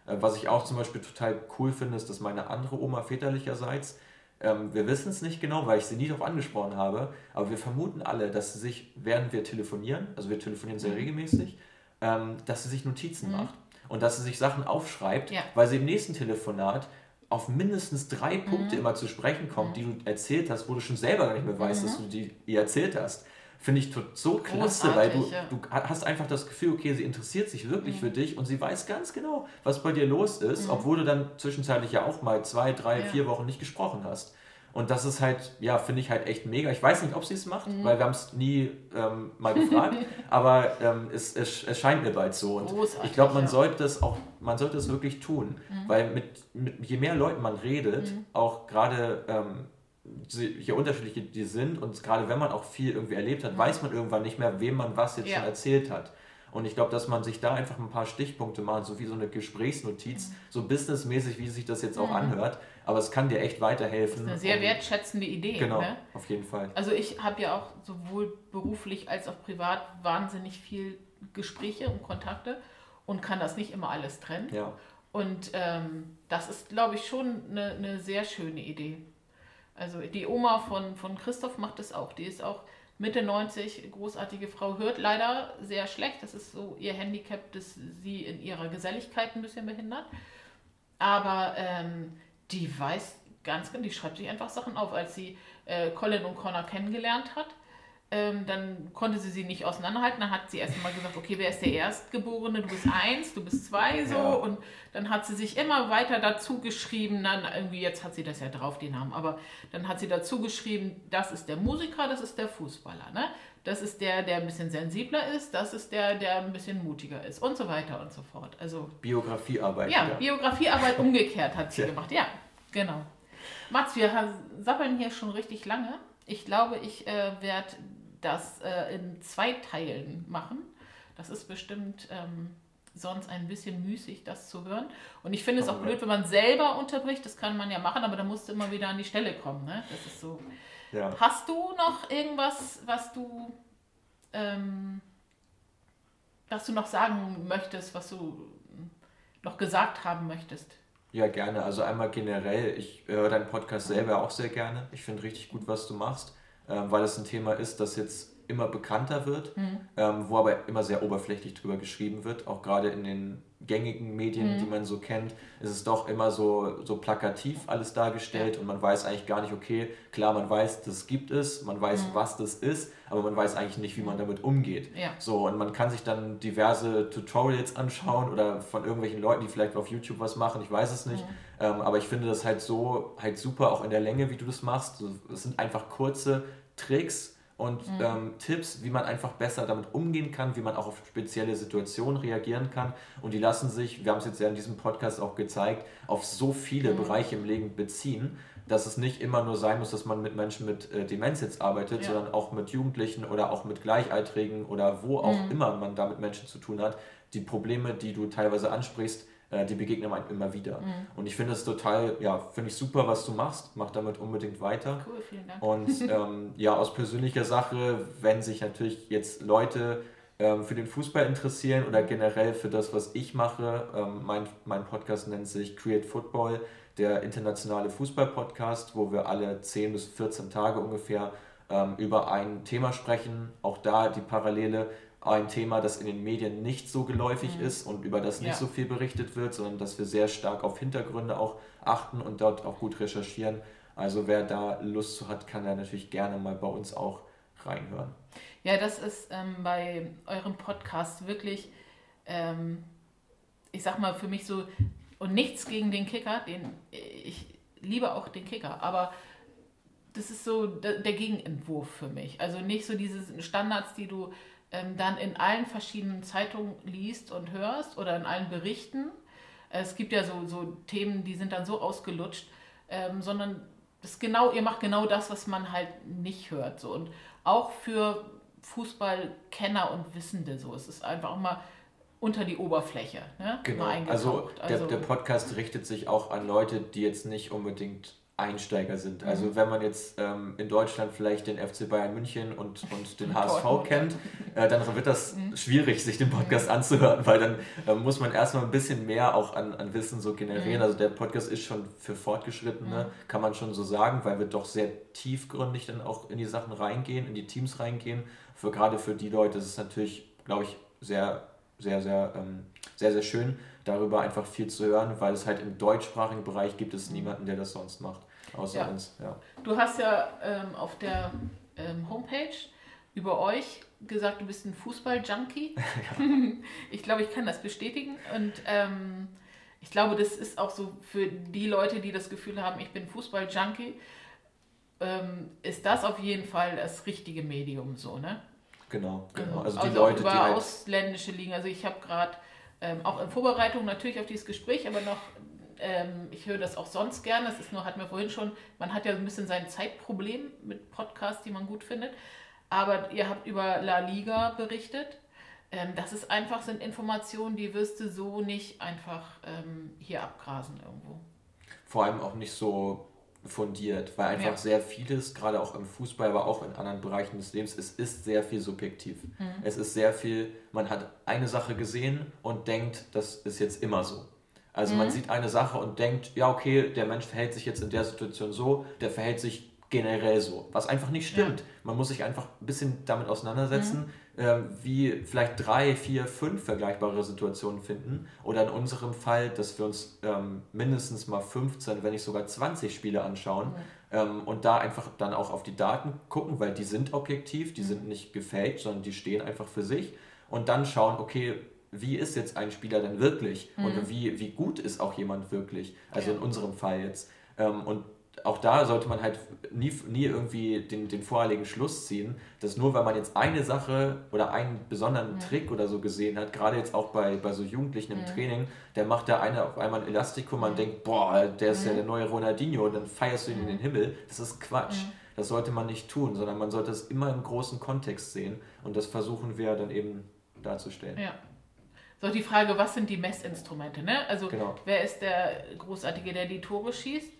Äh, was ich auch zum Beispiel total cool finde, ist, dass meine andere Oma väterlicherseits, ähm, wir wissen es nicht genau, weil ich sie nie darauf angesprochen habe, aber wir vermuten alle, dass sie sich, während wir telefonieren, also wir telefonieren sehr mhm. regelmäßig, ähm, dass sie sich Notizen mhm. macht und dass sie sich Sachen aufschreibt, ja. weil sie im nächsten Telefonat auf mindestens drei Punkte mhm. immer zu sprechen kommt, die du erzählt hast, wo du schon selber gar nicht mehr weißt, mhm. dass du die, die erzählt hast finde ich so klasse, weil du, ja. du hast einfach das Gefühl, okay, sie interessiert sich wirklich mhm. für dich und sie weiß ganz genau, was bei dir los ist, mhm. obwohl du dann zwischenzeitlich ja auch mal zwei, drei, ja. vier Wochen nicht gesprochen hast. Und das ist halt, ja, finde ich halt echt mega. Ich weiß nicht, ob sie es macht, mhm. weil wir haben es nie ähm, mal gefragt, aber ähm, es, es, es, scheint mir bald so. Und Großartig, ich glaube, man ja. sollte es auch, man sollte es wirklich tun, mhm. weil mit, mit, je mehr Leuten man redet, mhm. auch gerade ähm, je unterschiedlich die sind und gerade wenn man auch viel irgendwie erlebt hat, mhm. weiß man irgendwann nicht mehr, wem man was jetzt ja. schon erzählt hat. Und ich glaube, dass man sich da einfach ein paar Stichpunkte macht, so wie so eine Gesprächsnotiz, mhm. so businessmäßig, wie sich das jetzt auch mhm. anhört. Aber es kann dir echt weiterhelfen. Das ist eine sehr wertschätzende Idee. Genau, ne? auf jeden Fall. Also ich habe ja auch sowohl beruflich als auch privat wahnsinnig viel Gespräche und Kontakte und kann das nicht immer alles trennen. Ja. Und ähm, das ist, glaube ich, schon eine, eine sehr schöne Idee. Also die Oma von, von Christoph macht das auch. Die ist auch Mitte 90, großartige Frau, hört leider sehr schlecht. Das ist so ihr Handicap, das sie in ihrer Geselligkeit ein bisschen behindert. Aber ähm, die weiß ganz genau, die schreibt sich einfach Sachen auf. Als sie äh, Colin und Connor kennengelernt hat, ähm, dann konnte sie sie nicht auseinanderhalten. Dann hat sie erst mal gesagt, okay, wer ist der Erstgeborene? Du bist eins, du bist zwei, so. Ja. Und dann hat sie sich immer weiter dazu geschrieben, dann irgendwie, jetzt hat sie das ja drauf, die Namen, aber dann hat sie dazu geschrieben, das ist der Musiker, das ist der Fußballer, ne? Das ist der, der ein bisschen sensibler ist, das ist der, der ein bisschen mutiger ist und so weiter und so fort. Also Biografiearbeit. Ja, ja. Biografiearbeit umgekehrt hat sie ja. gemacht. Ja, genau. Mats, wir sappeln hier schon richtig lange. Ich glaube, ich äh, werde das äh, in zwei Teilen machen. Das ist bestimmt ähm, sonst ein bisschen müßig, das zu hören. Und ich finde es auch blöd, wenn man selber unterbricht. Das kann man ja machen, aber da musst du immer wieder an die Stelle kommen. Ne? Das ist so. Ja. Hast du noch irgendwas, was du, ähm, was du noch sagen möchtest, was du noch gesagt haben möchtest? Ja, gerne. Also einmal generell, ich höre deinen Podcast selber auch sehr gerne. Ich finde richtig gut, was du machst weil es ein Thema ist, das jetzt immer bekannter wird, mhm. ähm, wo aber immer sehr oberflächlich drüber geschrieben wird. Auch gerade in den gängigen Medien, mhm. die man so kennt, ist es doch immer so, so plakativ alles dargestellt ja. und man weiß eigentlich gar nicht, okay, klar, man weiß, das gibt es, man weiß, mhm. was das ist, aber man weiß eigentlich nicht, wie man damit umgeht. Ja. So, und man kann sich dann diverse Tutorials anschauen oder von irgendwelchen Leuten, die vielleicht auf YouTube was machen, ich weiß es nicht. Mhm. Ähm, aber ich finde das halt so halt super, auch in der Länge, wie du das machst. Es sind einfach kurze Tricks, und mhm. ähm, Tipps, wie man einfach besser damit umgehen kann, wie man auch auf spezielle Situationen reagieren kann. Und die lassen sich, wir haben es jetzt ja in diesem Podcast auch gezeigt, auf so viele mhm. Bereiche im Leben beziehen, dass es nicht immer nur sein muss, dass man mit Menschen mit äh, Demenz jetzt arbeitet, ja. sondern auch mit Jugendlichen oder auch mit Gleichaltrigen oder wo auch mhm. immer man da mit Menschen zu tun hat. Die Probleme, die du teilweise ansprichst, äh, die begegnen einem immer wieder. Mhm. Und ich finde es total, ja, finde ich super, was du machst. Mach damit unbedingt weiter. Cool, vielen Dank. Und ähm, ja, aus persönlicher Sache, wenn sich natürlich jetzt Leute ähm, für den Fußball interessieren oder generell für das, was ich mache, ähm, mein, mein Podcast nennt sich Create Football, der internationale Fußball-Podcast, wo wir alle 10 bis 14 Tage ungefähr ähm, über ein Thema sprechen. Auch da die Parallele ein Thema, das in den Medien nicht so geläufig mhm. ist und über das nicht ja. so viel berichtet wird, sondern dass wir sehr stark auf Hintergründe auch achten und dort auch gut recherchieren. Also wer da Lust zu hat, kann da natürlich gerne mal bei uns auch reinhören. Ja, das ist ähm, bei eurem Podcast wirklich, ähm, ich sag mal, für mich so, und nichts gegen den Kicker, den ich liebe auch den Kicker, aber das ist so der, der Gegenentwurf für mich. Also nicht so diese Standards, die du ähm, dann in allen verschiedenen Zeitungen liest und hörst oder in allen Berichten. Es gibt ja so, so Themen, die sind dann so ausgelutscht, ähm, sondern das genau, ihr macht genau das, was man halt nicht hört. So. Und auch für Fußballkenner und Wissende so. Es ist einfach auch mal unter die Oberfläche. Ne? Genau. Also, der, also der Podcast richtet sich auch an Leute, die jetzt nicht unbedingt Einsteiger sind. Also mhm. wenn man jetzt ähm, in Deutschland vielleicht den FC Bayern München und, und den HSV kennt, äh, dann wird das mhm. schwierig, sich den Podcast anzuhören, weil dann äh, muss man erstmal ein bisschen mehr auch an, an Wissen so generieren. Also der Podcast ist schon für Fortgeschrittene, kann man schon so sagen, weil wir doch sehr tiefgründig dann auch in die Sachen reingehen, in die Teams reingehen. Für, gerade für die Leute ist es natürlich, glaube ich, sehr, sehr, sehr... Ähm, sehr, sehr schön, darüber einfach viel zu hören, weil es halt im deutschsprachigen Bereich gibt es niemanden, der das sonst macht, außer Ja. uns. Ja. Du hast ja ähm, auf der ähm, Homepage über euch gesagt, du bist ein Fußball-Junkie. ich glaube, ich kann das bestätigen. Und ähm, ich glaube, das ist auch so für die Leute, die das Gefühl haben, ich bin Fußball-Junkie, ähm, ist das auf jeden Fall das richtige Medium so, ne? Genau, genau. Also, Also die auch Leute, über die halt ausländische Ligen. Also ich habe gerade ähm, auch in Vorbereitung natürlich auf dieses Gespräch, aber noch, ähm, ich höre das auch sonst gerne. Das ist nur, hatten wir vorhin schon, man hat ja ein bisschen sein Zeitproblem mit Podcasts, die man gut findet. Aber ihr habt über La Liga berichtet. Ähm, das ist einfach, sind Informationen, die wirst du so nicht einfach ähm, hier abgrasen irgendwo. vor allem auch nicht so fundiert, weil einfach Ja. sehr vieles, gerade auch im Fußball, aber auch in anderen Bereichen des Lebens, es ist sehr viel subjektiv. Mhm. Es ist sehr viel, man hat eine Sache gesehen und denkt, das ist jetzt immer so. Also Mhm. man sieht eine Sache und denkt, ja okay, der Mensch verhält sich jetzt in der Situation so, der verhält sich generell so, was einfach nicht stimmt. Man muss sich einfach ein bisschen damit auseinandersetzen, ähm, wie vielleicht drei, vier, fünf vergleichbare Situationen finden. Oder in unserem Fall, dass wir uns ähm, mindestens mal 15, wenn nicht sogar 20 Spiele anschauen ähm, und da einfach dann auch auf die Daten gucken, weil die sind objektiv, die sind nicht gefaked, sondern die stehen einfach für sich. Und dann schauen, okay, wie ist jetzt ein Spieler denn wirklich? Und wie, wie gut ist auch jemand wirklich? Also Ja. in unserem Fall jetzt. Ähm, und auch da sollte man halt nie, nie irgendwie den, den vorherigen Schluss ziehen, dass nur weil man jetzt eine Sache oder einen besonderen Trick oder so gesehen hat, gerade jetzt auch bei, bei so Jugendlichen im Training, der macht da eine auf einmal ein Elastikum, man denkt, boah, der ist ja der neue Ronaldinho und dann feierst du ihn in den Himmel. Das ist Quatsch. Das sollte man nicht tun, sondern man sollte es immer im großen Kontext sehen und das versuchen wir dann eben darzustellen. Ja. So, die Frage, was sind die Messinstrumente? Ne? Also, Genau. wer ist der Großartige, der die Tore schießt?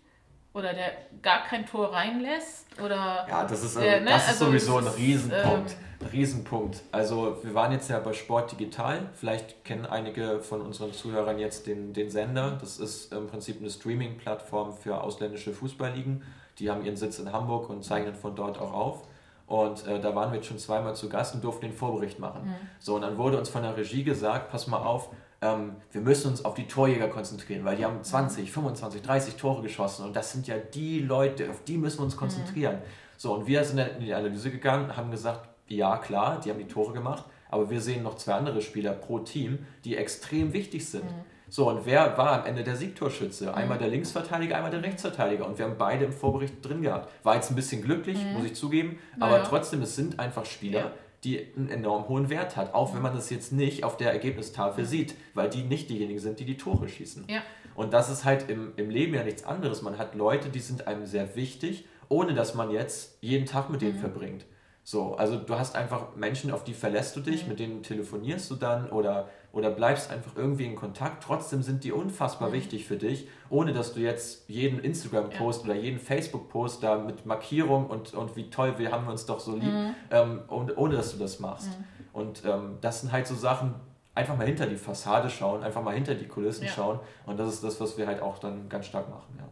Oder der gar kein Tor reinlässt? Oder Ja, das ist, äh, ne, das ist also sowieso ein es ist, Riesenpunkt. ähm, Riesenpunkt. Also wir waren jetzt ja bei Sport Digital. Vielleicht kennen einige von unseren Zuhörern jetzt den, den Sender. Das ist im Prinzip eine Streaming-Plattform für ausländische Fußballligen. Die haben ihren Sitz in Hamburg und zeichnen von dort auch auf. Und äh, da waren wir jetzt schon zweimal zu Gast und durften den Vorbericht machen. So, und dann wurde uns von der Regie gesagt, pass mal auf, ähm, wir müssen uns auf die Torjäger konzentrieren, weil die haben 20, 25, 30 Tore geschossen und das sind ja die Leute, auf die müssen wir uns konzentrieren. So, und wir sind dann in die Analyse gegangen, haben gesagt, ja klar, die haben die Tore gemacht, aber wir sehen noch zwei andere Spieler pro Team, die extrem wichtig sind. So, und wer war am Ende der Siegtorschütze? Einmal der Linksverteidiger, einmal der Rechtsverteidiger. Und wir haben beide im Vorbericht drin gehabt. War jetzt ein bisschen glücklich, muss ich zugeben, aber Naja. trotzdem, es sind einfach Spieler, Ja. Die einen enorm hohen Wert hat, auch wenn man das jetzt nicht auf der Ergebnistafel sieht, weil die nicht diejenigen sind, die die Tore schießen. Ja. Und das ist halt im, im Leben ja nichts anderes. Man hat Leute, die sind einem sehr wichtig, ohne dass man jetzt jeden Tag mit denen verbringt. So, also du hast einfach Menschen, auf die verlässt du dich, mit denen telefonierst du dann oder, oder bleibst einfach irgendwie in Kontakt. Trotzdem sind die unfassbar wichtig für dich, ohne dass du jetzt jeden Instagram-Post oder jeden Facebook-Post da mit Markierung und, und wie toll, wir haben uns doch so lieb, ähm, und, ohne dass du das machst. Und ähm, das sind halt so Sachen, einfach mal hinter die Fassade schauen, einfach mal hinter die Kulissen Ja. schauen. Und das ist das, was wir halt auch dann ganz stark machen. Ja.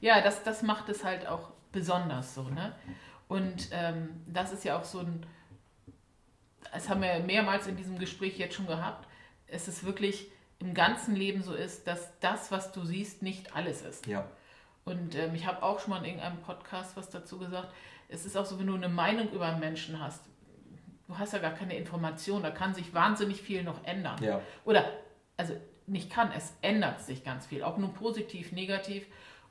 Ja, das, das macht es halt auch besonders so, ne? Und ähm, das ist ja auch so ein, das haben wir mehrmals in diesem Gespräch jetzt schon gehabt, es ist wirklich im ganzen Leben so ist, dass das, was du siehst, nicht alles ist. ja. Und ähm, ich habe auch schon mal in irgendeinem Podcast was dazu gesagt. Es ist auch so, wenn du eine Meinung über einen Menschen hast, du hast ja gar keine Information, da kann sich wahnsinnig viel noch ändern. Ja. Oder, also nicht kann, es ändert sich ganz viel, auch nur positiv, negativ.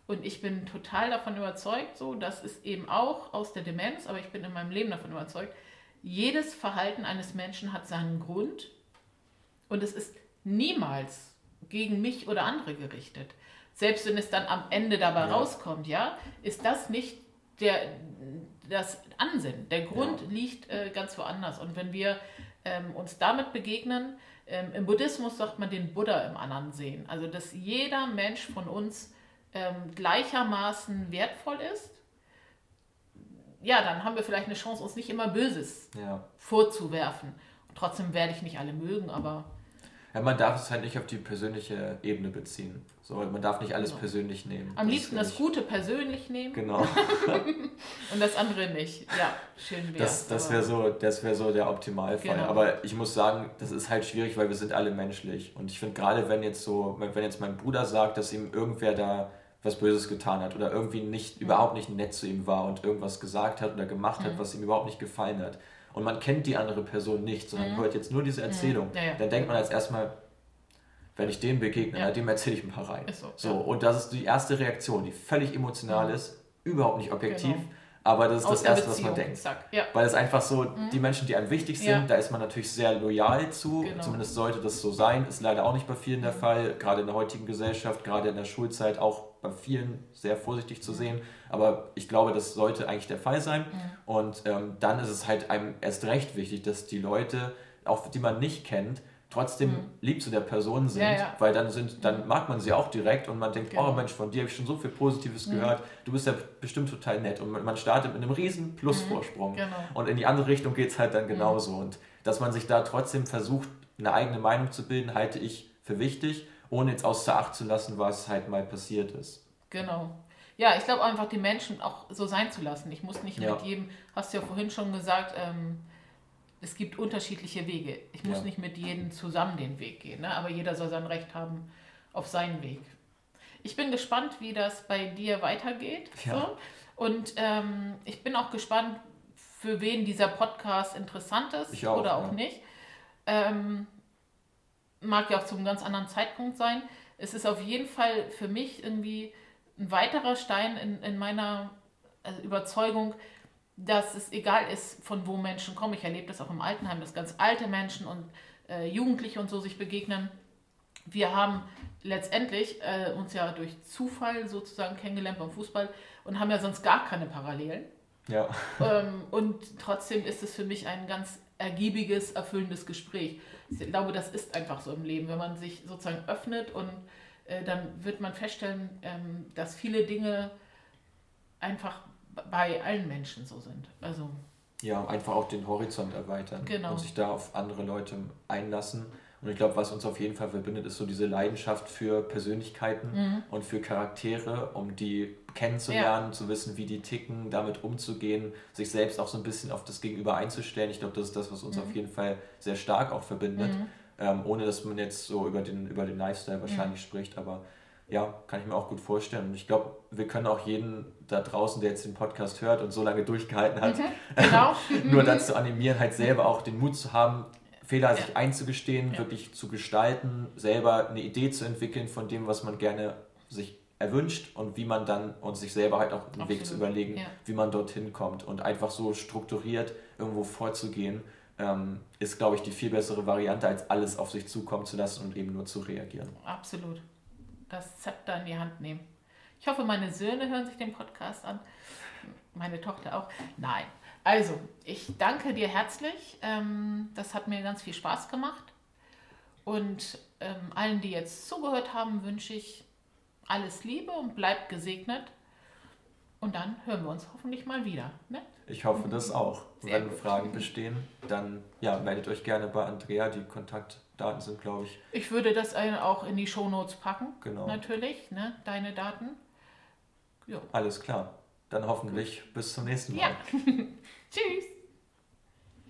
Und ich bin total davon überzeugt, so, das ist eben auch aus der Demenz, aber ich bin in meinem Leben davon überzeugt, jedes Verhalten eines Menschen hat seinen Grund und es ist niemals gegen mich oder andere gerichtet. Selbst wenn es dann am Ende dabei Ja. rauskommt, ja, ist das nicht der, das Ansinnen. Der Grund Ja. liegt äh, ganz woanders. Und wenn wir ähm, uns damit begegnen, ähm, im Buddhismus sagt man den Buddha im anderen sehen. Also, dass jeder Mensch von uns ähm, gleichermaßen wertvoll ist, ja, dann haben wir vielleicht eine Chance, uns nicht immer Böses Ja. vorzuwerfen. Und trotzdem werde ich nicht alle mögen, aber Ja, man darf es halt nicht auf die persönliche Ebene beziehen. So, man darf nicht alles genau. persönlich nehmen. Am das liebsten das Gute persönlich nehmen. Genau. und das andere nicht. Ja, schön wäre Das, das wäre so, wär so der Optimalfall. Genau. Aber ich muss sagen, das ist halt schwierig, weil wir sind alle menschlich. Und ich finde gerade, wenn jetzt so, wenn jetzt mein Bruder sagt, dass ihm irgendwer da was Böses getan hat oder irgendwie nicht, mhm. überhaupt nicht nett zu ihm war und irgendwas gesagt hat oder gemacht hat, mhm. was ihm überhaupt nicht gefallen hat. Und man kennt die andere Person nicht, sondern mhm. hört jetzt nur diese Erzählung. Ja, ja. Dann denkt man als erstmal, wenn ich dem begegne, ja. dem erzähle ich ein paar rein. So, so und das ist die erste Reaktion, die völlig emotional mhm. ist, überhaupt nicht objektiv. Genau. Aber das ist Aus das Erste, was man denkt. Ja. Weil es einfach so, mhm. die Menschen, die einem wichtig sind, ja. da ist man natürlich sehr loyal zu. Genau. Zumindest sollte das so sein. Ist leider auch nicht bei vielen der mhm. Fall. Gerade in der heutigen Gesellschaft, gerade in der Schulzeit auch bei vielen sehr vorsichtig zu mhm. sehen. Aber ich glaube, das sollte eigentlich der Fall sein. Mhm. Und ähm, dann ist es halt einem erst recht wichtig, dass die Leute, auch die man nicht kennt, trotzdem mhm. lieb zu der Person sind, ja, ja. weil dann sind, dann mag man sie auch direkt und man denkt, genau. oh Mensch, von dir habe ich schon so viel Positives mhm. gehört, du bist ja bestimmt total nett und man startet mit einem riesen Plusvorsprung mhm. genau. und in die andere Richtung geht es halt dann mhm. genauso und dass man sich da trotzdem versucht, eine eigene Meinung zu bilden, halte ich für wichtig, ohne jetzt außer Acht zu lassen, was halt mal passiert ist. Genau. Ja, ich glaube einfach, die Menschen auch so sein zu lassen. Ich muss nicht ja. mit jedem, hast du ja vorhin schon gesagt, ähm, es gibt unterschiedliche Wege. Ich muss ja. nicht mit jedem zusammen den Weg gehen, ne? aber jeder soll sein Recht haben auf seinen Weg. Ich bin gespannt, wie das bei dir weitergeht. Ja. So. Und ähm, ich bin auch gespannt, für wen dieser Podcast interessant ist auch, oder auch ja. nicht. Ähm, mag ja auch zu einem ganz anderen Zeitpunkt sein. Es ist auf jeden Fall für mich irgendwie ein weiterer Stein in, in meiner also Überzeugung, dass es egal ist, von wo Menschen kommen. Ich erlebe das auch im Altenheim, dass ganz alte Menschen und äh, Jugendliche und so sich begegnen. Wir haben letztendlich äh, uns ja durch Zufall sozusagen kennengelernt beim Fußball und haben ja sonst gar keine Parallelen. Ja. Ähm, und trotzdem ist es für mich ein ganz ergiebiges, erfüllendes Gespräch. Ich glaube, das ist einfach so im Leben, wenn man sich sozusagen öffnet und äh, dann wird man feststellen, ähm, dass viele Dinge einfach bei allen Menschen so sind. Also ja, einfach auch den Horizont erweitern genau. und sich da auf andere Leute einlassen. Und ich glaube, was uns auf jeden Fall verbindet, ist so diese Leidenschaft für Persönlichkeiten mhm. und für Charaktere, um die kennenzulernen, ja. zu wissen, wie die ticken, damit umzugehen, sich selbst auch so ein bisschen auf das Gegenüber einzustellen. Ich glaube, das ist das, was uns mhm. auf jeden Fall sehr stark auch verbindet. Mhm. Ähm, ohne dass man jetzt so über den, über den Lifestyle wahrscheinlich mhm. spricht, aber ja, kann ich mir auch gut vorstellen. Und ich glaube, wir können auch jeden da draußen, der jetzt den Podcast hört und so lange durchgehalten hat, mhm, genau. nur dazu animieren, halt selber auch den Mut zu haben, Fehler ja. sich einzugestehen, ja. wirklich zu gestalten, selber eine Idee zu entwickeln von dem, was man gerne sich erwünscht und wie man dann und sich selber halt auch einen Absolut. Weg zu überlegen, ja. wie man dorthin kommt und einfach so strukturiert irgendwo vorzugehen, ähm, ist, glaube ich, die viel bessere Variante, als alles auf sich zukommen zu lassen und eben nur zu reagieren. Absolut das Zepter in die Hand nehmen. Ich hoffe, meine Söhne hören sich den Podcast an. Meine Tochter auch. Nein. Also, ich danke dir herzlich. Ähm, das hat mir ganz viel Spaß gemacht. Und ähm, allen, die jetzt zugehört haben, wünsche ich alles Liebe und bleibt gesegnet. Und dann hören wir uns hoffentlich mal wieder. Ne? Ich hoffe das auch. Sehr Wenn gut. Fragen bestehen, dann ja, meldet euch gerne bei Andrea. Die Kontaktdaten sind, glaube ich. Ich würde das auch in die Shownotes packen. Genau. Natürlich, ne? deine Daten. Jo. Alles klar. Dann hoffentlich gut. bis zum nächsten Mal. Ja. Tschüss.